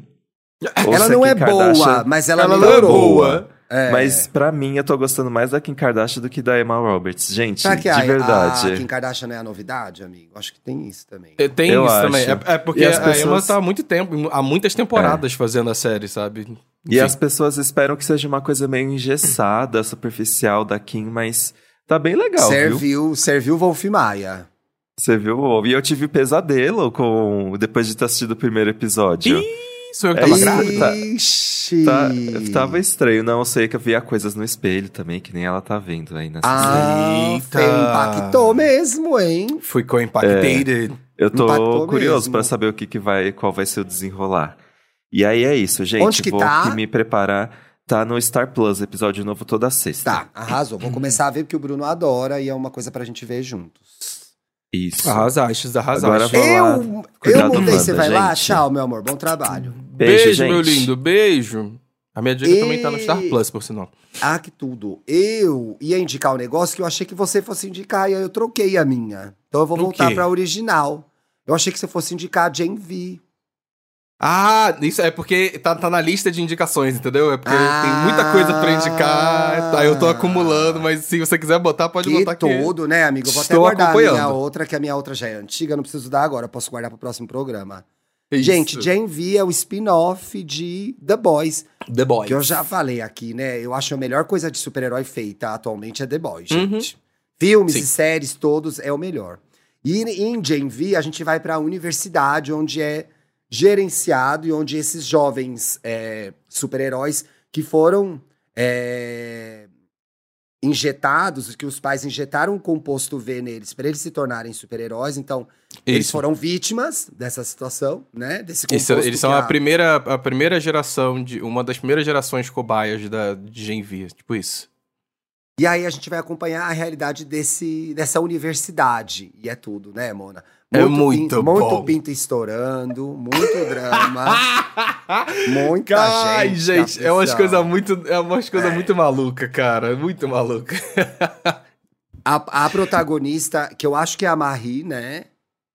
Ela não é boa, Kardashian- mas ela, Ela não é boa. É. Mas pra mim, eu tô gostando mais da Kim Kardashian do que da Emma Roberts. Gente, Será que de a, verdade. a Kim Kardashian não é a novidade, amigo? Acho que tem isso também. É, Tem Eu isso acho. também. É, é porque E as a Emma pessoas- tá há muito tempo, há muitas temporadas fazendo a série, sabe? E as pessoas esperam que seja uma coisa meio engessada, superficial da Kim, mas tá bem legal, viu? serviu, serviu Wolf Maia. Você viu? E eu tive pesadelo com depois de ter assistido o primeiro episódio. Isso eu que É tava isso. grávida. Ixi. Tá, tava estranho, não. Eu sei que eu via coisas no espelho também, que nem ela tá vendo aí nessa. Ah, Eita. impactou mesmo, hein? Fui com impactated. Eu tô impactou curioso pra saber o que, que vai, qual vai ser o desenrolar. E aí é isso, gente. Onde que vou tá? aqui me preparar. Tá no Star Plus, episódio novo toda sexta. Tá, arrasou. Vou começar a ver porque o Bruno adora e é uma coisa pra gente ver juntos. Isso. Arrasaste, arrasaste. Agora vou lá. Eu, eu mudei, você vai lá? gente. Tchau, meu amor. Bom trabalho. Beijo, Beijo, meu lindo. Beijo. A minha dica E- também tá no Star Plus, por sinal. Ah, que tudo. Eu ia indicar um negócio que eu achei que você fosse indicar e aí eu troquei a minha. Então eu vou voltar pra original. Eu achei que você fosse indicar a Gen V. Ah, isso é porque tá, tá na lista de indicações, entendeu? É porque Ah. tem muita coisa pra indicar. Tá, eu tô acumulando, mas se você quiser botar, pode Que botar aqui. tudo, né, amigo? Eu vou até Estou guardar a minha outra, que a minha outra já é antiga, não preciso dar agora, posso guardar pro próximo programa. Isso. Gente, Gen V é o spin-off de The Boys, The Boys. que eu já falei aqui, né? Eu acho a melhor coisa de super-herói feita atualmente é The Boys, gente. Filmes Uhum. Sim. e séries todos é o melhor. E em Gen V a gente vai pra universidade, onde é gerenciado e onde esses jovens é, super-heróis que foram é, injetados, que os pais injetaram um composto V neles para eles se tornarem super-heróis. Então, eles Isso. foram vítimas dessa situação, né? Desse Isso, composto. eles são que a primeira, a primeira geração de. Uma das primeiras gerações cobaias da, de Gen V. Tipo isso. E aí a gente vai acompanhar a realidade desse, dessa universidade. E é tudo, né, Mona? É muito pin- bom. Muito pinto estourando, muito drama, (laughs) muita Ai, gente. gente, é umas coisas muito. É umas coisas muito maluca, cara. Muito maluca. A, a protagonista, que eu acho que é a Marie, né?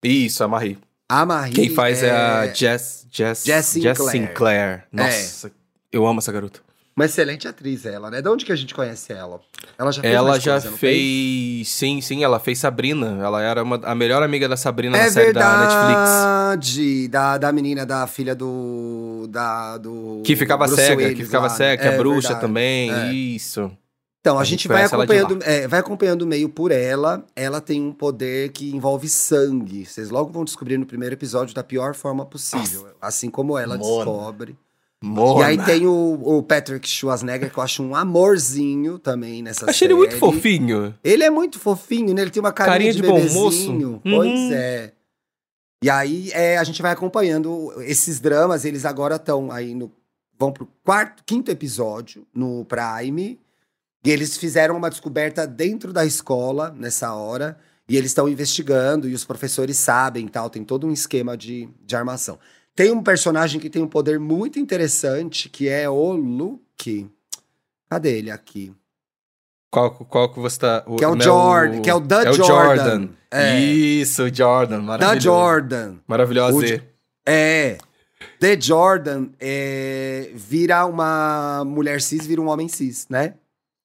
Isso, a Marie. A Marie. Quem faz é, a Jess, Jess, Jess Sinclair. Sinclair. Nossa, eu amo essa garota. Uma excelente atriz, ela, né? De onde que a gente conhece ela? Ela já fez Ela já coisa, fez. Sim, sim, ela fez Sabrina. Ela era uma, a melhor amiga da Sabrina É na série da Netflix. verdade, da, da menina, da filha do... Da, do Que ficava Bruce cega, Willis que ficava lá, né? cega, que é, bruxa verdade. também. É. Isso. Então, a, A gente, gente vai acompanhando, é, vai acompanhando meio por ela. Ela tem um poder que envolve sangue. Vocês logo vão descobrir no primeiro episódio da pior forma possível. Assim como ela Mona. descobre. Mona. E aí tem o, o Patrick Schwarzenegger, que eu acho um amorzinho também nessa Achei série. ele muito fofinho. Ele é muito fofinho, né? Ele tem uma carinha, Carinha de, de bom bebezinho. moço. Pois Uhum. é. E aí é, a gente vai acompanhando esses dramas. Eles agora estão aí no. Vão pro quarto, quinto episódio no Prime. E eles fizeram uma descoberta dentro da escola nessa hora. E eles estão investigando, e os professores sabem tal. Tem todo um esquema de, de armação. Tem um personagem que tem um poder muito interessante, que é o Luke. Cadê ele aqui? Qual, qual que você tá. Que é o né, Jordan, que é o The é o Jordan. É. Isso, o Jordan. Da Maravilhoso. Jordan. Maravilhoso. O J- É. The Jordan é, vira uma mulher cis, vira um homem cis, né?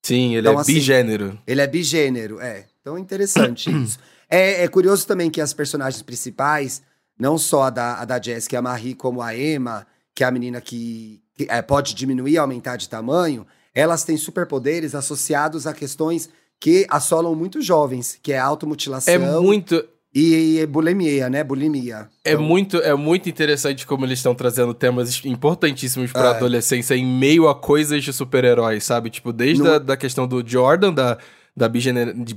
Sim, ele Então, é assim, bigênero. Ele é bigênero, é. Então é interessante isso. É, é curioso também que as personagens principais, não só a da, a da Jess, que é a Marie, como a Emma, que é a menina que, que, é, pode diminuir e aumentar de tamanho, elas têm superpoderes associados a questões que assolam muito jovens, que é automutilação É muito, e, e bulimia, né? Bulimia. é, Então, muito, é muito interessante como eles estão trazendo temas importantíssimos pra É. adolescência em meio a coisas de super-heróis, sabe? Tipo, desde No- a da questão do Jordan, da, da bigener, de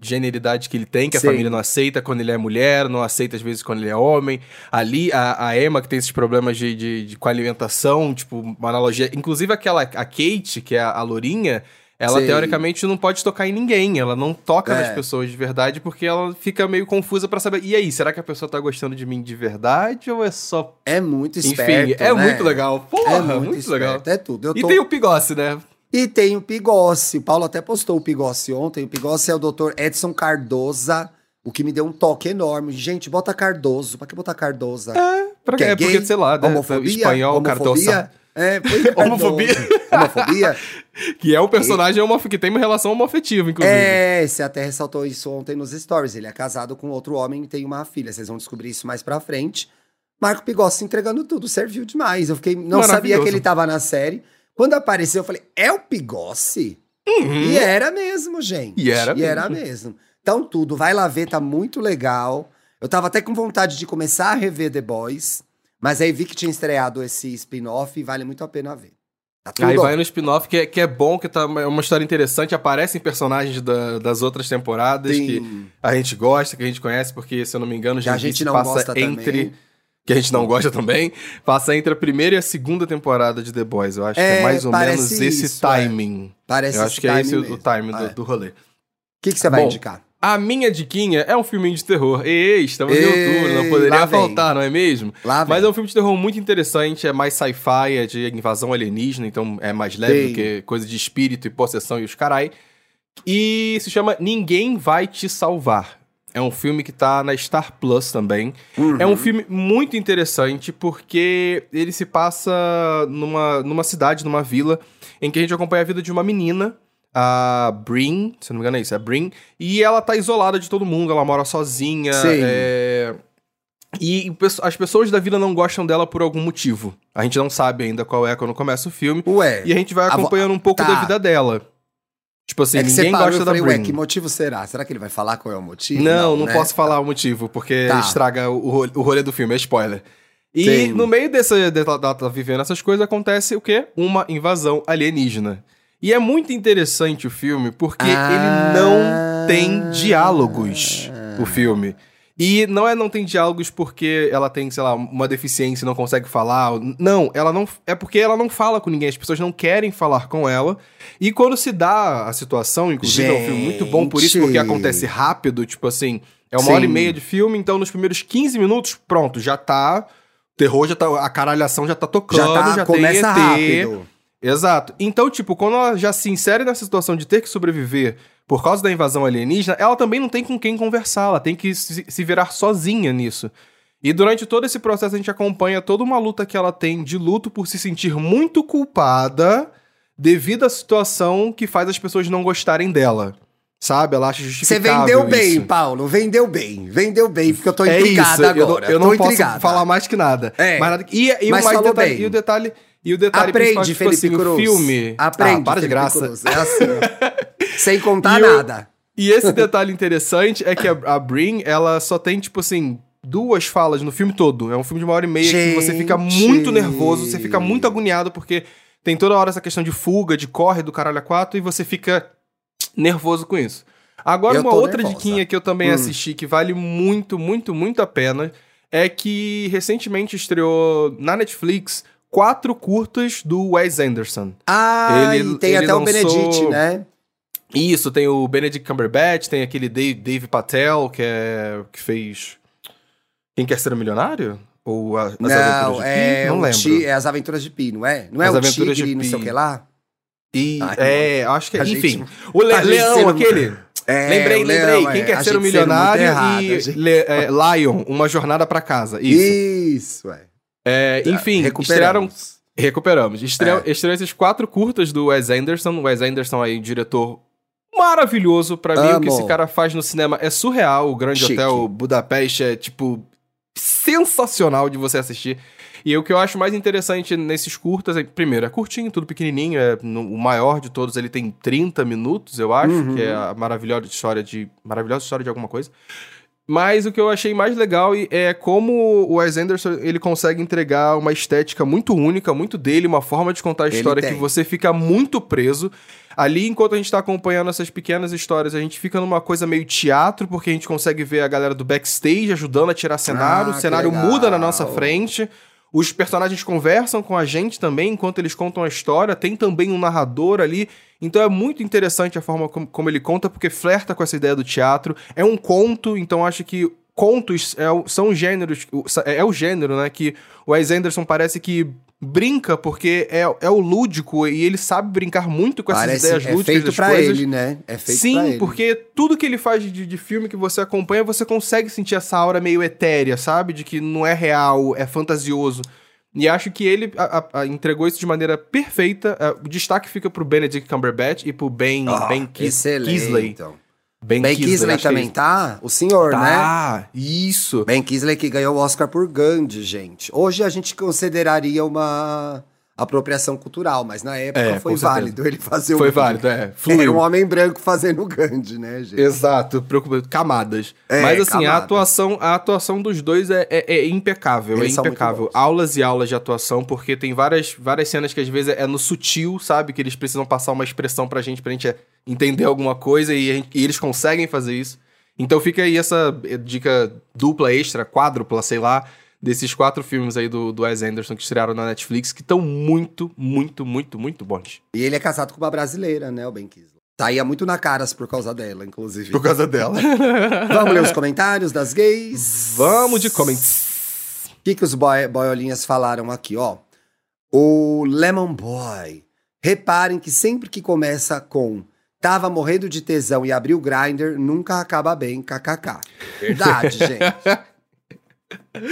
bigeneridade que ele tem, que Sim. a família não aceita quando ele é mulher, não aceita às vezes quando ele é homem. Ali, a, a Emma, que tem esses problemas de, de, de- com a alimentação, tipo, uma analogia. Inclusive aquela, a Kate, que é a, a lourinha, ela Sim. teoricamente não pode tocar em ninguém, ela não toca É. nas pessoas de verdade, porque ela fica meio confusa pra saber. E aí, será que a pessoa tá gostando de mim de verdade ou é só. É muito Enfim, esperto, é né? muito legal. Porra, É muito, muito, legal. esperto, é tudo. Eu E tô- tem o Pigossi, né? E tem o Pigossi. O Paulo até postou o Pigossi ontem. O Pigossi é o Dr. Edson Cardoza, o que me deu um toque enorme. Gente, bota Cardoso. Pra que botar Cardoza? Pra Que é É porque, sei lá, né? Homofobia? espanhol, homofobia? cardoça. É, Cardoso. Homofobia? (laughs) Homofobia? (laughs) Que é um personagem homof... que tem uma relação homoafetiva, inclusive. É, você até ressaltou isso ontem nos stories. Ele é casado com outro homem e tem uma filha. Vocês vão descobrir isso mais pra frente. Marco Pigossi entregando tudo, serviu demais. Eu fiquei, não sabia que ele tava na série. Quando apareceu, eu falei, é o Pigossi? E era mesmo, gente. E era E era mesmo. Então, tudo, vai lá ver, tá muito legal. Eu tava até com vontade de começar a rever The Boys, mas aí vi que tinha estreado esse spin-off e vale muito a pena ver. Tá tudo Aí vai no spin-off, que é, que é bom, que tá, é uma história interessante. Aparecem personagens da- das outras temporadas Sim. que a gente gosta, que a gente conhece, porque, se eu não me engano, Que a gente não passa gosta entre. também. Que a gente não gosta também, passa entre a primeira e a segunda temporada de The Boys. Eu acho que É, é mais ou menos esse isso, é. timing. Parece Eu acho que é esse o, mesmo. o timing do, É. do rolê. O que, que você vai Bom, indicar? A minha diquinha é um filminho de terror. Ei, estamos em Ei, outubro, não poderia faltar, não é mesmo? Lá vem. Mas é um filme de terror muito interessante, é mais sci-fi, é de invasão alienígena, então é mais leve Sim. do que coisa de espírito e possessão e os carai. E se chama Ninguém Vai Te Salvar. É um filme que tá na Star Plus também. Uhum. É um filme muito interessante porque ele se passa numa, numa cidade, numa vila, em que a gente acompanha a vida de uma menina, a Brin, se não me engano é isso, é a Brin, e ela tá isolada de todo mundo, ela mora sozinha. Sim. é, E as pessoas da vila não gostam dela por algum motivo. A gente não sabe ainda qual é quando começa o filme. Ué, E a gente vai vo- acompanhando um pouco tá. da vida dela. Tipo assim, é que ninguém gosta eu da falei, ué, que motivo será? Será que ele vai falar qual é o motivo? Não, não, né? posso falar o motivo, porque Tá. estraga o, ro- o rolê do filme, é spoiler. E Sim. no meio dessa, dela tá, tá vivendo essas coisas, acontece o quê? Uma invasão alienígena. E é muito interessante o filme, porque Ah. ele não tem diálogos, o filme. E não é não tem diálogos porque ela tem, sei lá, uma deficiência e não consegue falar. Não, ela não. É porque ela não fala com ninguém, as pessoas não querem falar com ela. E quando se dá a situação, inclusive, é um filme muito bom por isso, Gente. porque acontece rápido, tipo assim, é uma Sim. hora e meia de filme, então nos primeiros 15 minutos, pronto, já tá. O terror já tá. A caralhação já tá tocando, Já já, tá, tem começa ET. rápido. Exato. Então, tipo, quando ela já se insere nessa situação de ter que sobreviver por causa da invasão alienígena, ela também não tem com quem conversar, ela tem que se, virar sozinha nisso. E durante todo esse processo a gente acompanha toda uma luta que ela tem de luto por se sentir muito culpada devido à situação que faz as pessoas não gostarem dela. Sabe? Ela acha Você justificável vendeu bem, isso. Paulo. Vendeu bem. Vendeu bem, porque eu tô É intrigada isso, eu não- agora. eu tô não, posso falar mais que nada. É, Mas nada- e, e, mas mais falou detalhe, bem. e o detalhe. E o detalhe Aprende, principal, tipo Felipe assim, Cruz. o filme. Aprende, ah, para de Felipe graça. Cruz. É assim. (laughs) Sem contar E o- nada. E esse detalhe interessante é que a, a Brin, ela só tem, tipo assim, duas falas no filme todo. É um filme de uma hora e meia que você fica Gente. muito nervoso, você fica muito agoniado, porque tem toda hora essa questão de fuga, de corre do caralho a quatro, e você fica nervoso com isso. Agora, Eu uma outra nervosa. diquinha que eu também Hum. assisti, que vale muito, muito, muito a pena, é que recentemente estreou na Netflix quatro curtas do Wes Anderson. Ah, Ele- e tem ele até o lançou- Benedict, né? Isso, tem o Benedict Cumberbatch, tem aquele Dave, Dave Patel, que é que fez Quem Quer Ser um Milionário? Ou a- As não, Aventuras de Pi? é, Não o lembro. Ti- é as Aventuras de Pi, não é? Não é As o Aventuras de Tigre, não sei o Pi. que lá? E, Ai, é, acho que é. a gente- Enfim, o Le- Leão, sendo- aquele. É, lembrei, o lembrei. Leão, Quem é, Quer Ser um Milionário errado, e gente- Le- é, Lion, Uma Jornada pra Casa. Isso. Isso, é. É, enfim, estrearam Recuperamos. Estreou, É. estreou esses quatro curtas do Wes Anderson. O Wes Anderson aí, diretor maravilhoso pra mim. O que esse cara faz no cinema é surreal. O Grande Chique. Hotel Budapeste é, tipo, sensacional de você assistir. E o que eu acho mais interessante nesses curtas é, primeiro, é curtinho, tudo pequenininho. É, no- o maior de todos, ele tem 30 minutos, eu acho, Uhum. que é a maravilhosa história de... Maravilhosa história de alguma coisa. Mas o que eu achei mais legal é como o Wes Anderson ele consegue entregar uma estética muito única, muito dele, uma forma de contar a história que você fica muito preso. Ali, enquanto a gente tá acompanhando essas pequenas histórias, a gente fica numa coisa meio teatro, porque a gente consegue ver a galera do backstage ajudando a tirar cenário, Ah, o cenário muda na nossa frente. Os personagens conversam com a gente também enquanto eles contam a história. Tem também um narrador ali. Então é muito interessante a forma como, como ele conta, porque flerta com essa ideia do teatro. É um conto, então acho que contos é são gêneros. É, é o gênero, né? Que o Wes Anderson parece que brinca, porque é, é o lúdico e ele sabe brincar muito com essas Parece, ideias é lúdicas feito das pra coisas. ele, né? É feito pra Sim, ele. porque tudo que ele faz de, de filme que você acompanha, você consegue sentir essa aura meio etérea, sabe? De que não é real, é fantasioso. E acho que ele a- a- entregou isso de maneira perfeita. Ah, O destaque fica pro Benedict Cumberbatch e pro Ben, Ah, ben Kis-. Kisley. então. Ben, Ben Kisley é também tá? O senhor, né? Tá, isso. Ben Kisley que ganhou o Oscar por Gandhi, gente. Hoje a gente consideraria uma apropriação cultural, mas na época É, foi válido ele fazer o Foi válido, é. Era um Fluiu. homem branco fazendo o Gandhi, né, gente? Exato, preocupa- camadas. É, Mas assim, a camadas. atuação, a atuação dos dois é, é- é impecável, Eles é impecável. bons. Aulas e aulas de atuação, porque tem várias, várias cenas que às vezes é no sutil, sabe? Que eles precisam passar uma expressão pra gente, pra gente entender alguma coisa e, a gente- e eles conseguem fazer isso. Então fica aí essa eh, dica dupla, extra, quádrupla, sei lá, desses quatro filmes aí do, do Wes Anderson que estrearam na Netflix, que estão muito, muito, muito, muito bons. E ele é casado com uma brasileira, né, o Ben Kisley. Saía muito na caras por causa dela, inclusive. Por causa dela. (laughs) Vamos ler os comentários das gays? Vamos de comments. O que, que os boy, boiolinhas falaram aqui, ó? O Lemon Boy. Reparem que sempre que começa com tava morrendo de tesão e abriu o grinder, nunca acaba bem, kkk. (laughs) Verdade, gente.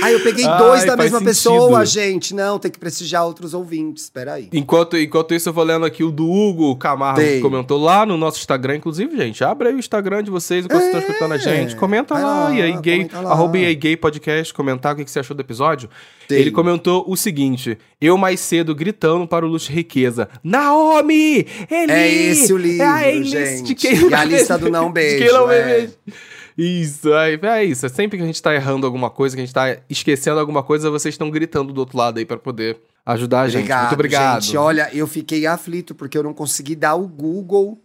Aí eu peguei Ai, dois da faz mesma sentido. pessoa, gente. Não, tem que prestigiar outros ouvintes. Peraí. Enquanto, enquanto isso, eu vou lendo aqui o do Hugo Camargo, Tem. que comentou lá no nosso Instagram. Inclusive, gente, abre aí o Instagram de vocês enquanto vocês estão escutando a gente. Comenta É, lá, lá, e aí gay, lá. arroba e aí gay podcast, comentar o que que você achou do episódio. Tem. Ele comentou o seguinte, eu mais cedo gritando para o Luxo Riqueza, Naomi! Eli! É esse o livro, é a gente. de quem E a lista do não de beijo, quem não é. beijo. Isso, é, é isso. Sempre que a gente tá errando alguma coisa, que a gente tá esquecendo alguma coisa, vocês estão gritando do outro lado aí para poder ajudar a gente. Obrigado, Muito obrigado. gente. Olha, eu fiquei aflito porque eu não consegui dar o Google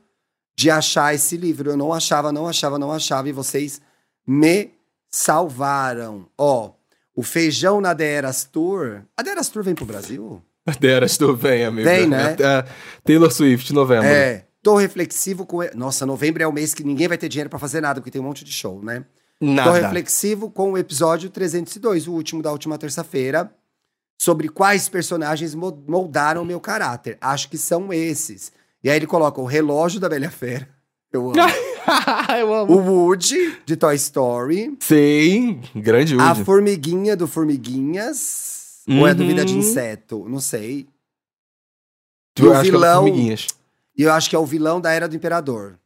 de achar esse livro. Eu não achava, não achava, não achava. E vocês me salvaram. Ó, o Feijão na Deras Tour. A Deras Tour vem pro Brasil? (laughs) Deras, tu vem, amigo. Vem, né? É, Taylor Swift, novembro. É. Tô reflexivo com. Nossa, novembro é o mês que ninguém vai ter dinheiro pra fazer nada, porque tem um monte de show, né? Tô Nada. reflexivo com o episódio 302, o último da última terça-feira, sobre quais personagens mo- moldaram o meu caráter. Acho que são esses. E aí ele coloca o relógio da Bela Fera. (laughs) Eu amo. (laughs) Eu amo. o Woody, de Toy Story. Sim, grande A Woody. formiguinha do Formiguinhas. Ou é do Vida de Uhum. Inseto? Não sei. É do vilão- Formiguinhas. E eu acho que é o vilão da Era do Imperador.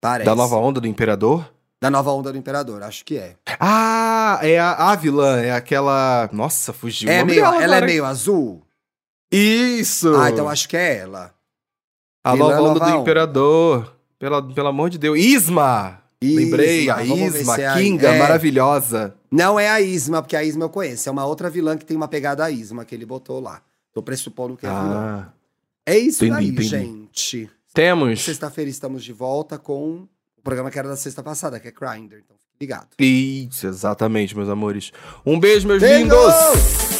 Parece. Da nova onda do Imperador? Da nova onda do Imperador, acho que é. Ah, é a, a vilã, é aquela... Nossa, fugiu É meio, ela é agora. meio azul? Isso! Ah, então acho que é ela. A vilã nova onda nova do onda. Imperador. Pela, pelo amor de Deus. Isma! Lembrei, a Isma, é Kinga, é. maravilhosa. Não é a Isma, porque a Isma eu conheço. É uma outra vilã que tem uma pegada a Isma que ele botou lá. Tô pressupondo que é vilã. É isso entendi, aí, entendi. gente. temos... Sexta-feira estamos de volta com o programa que era da sexta passada, que é Grindr. Então fique ligado. Isso, exatamente, meus amores. Um beijo, meus Beijo! lindos!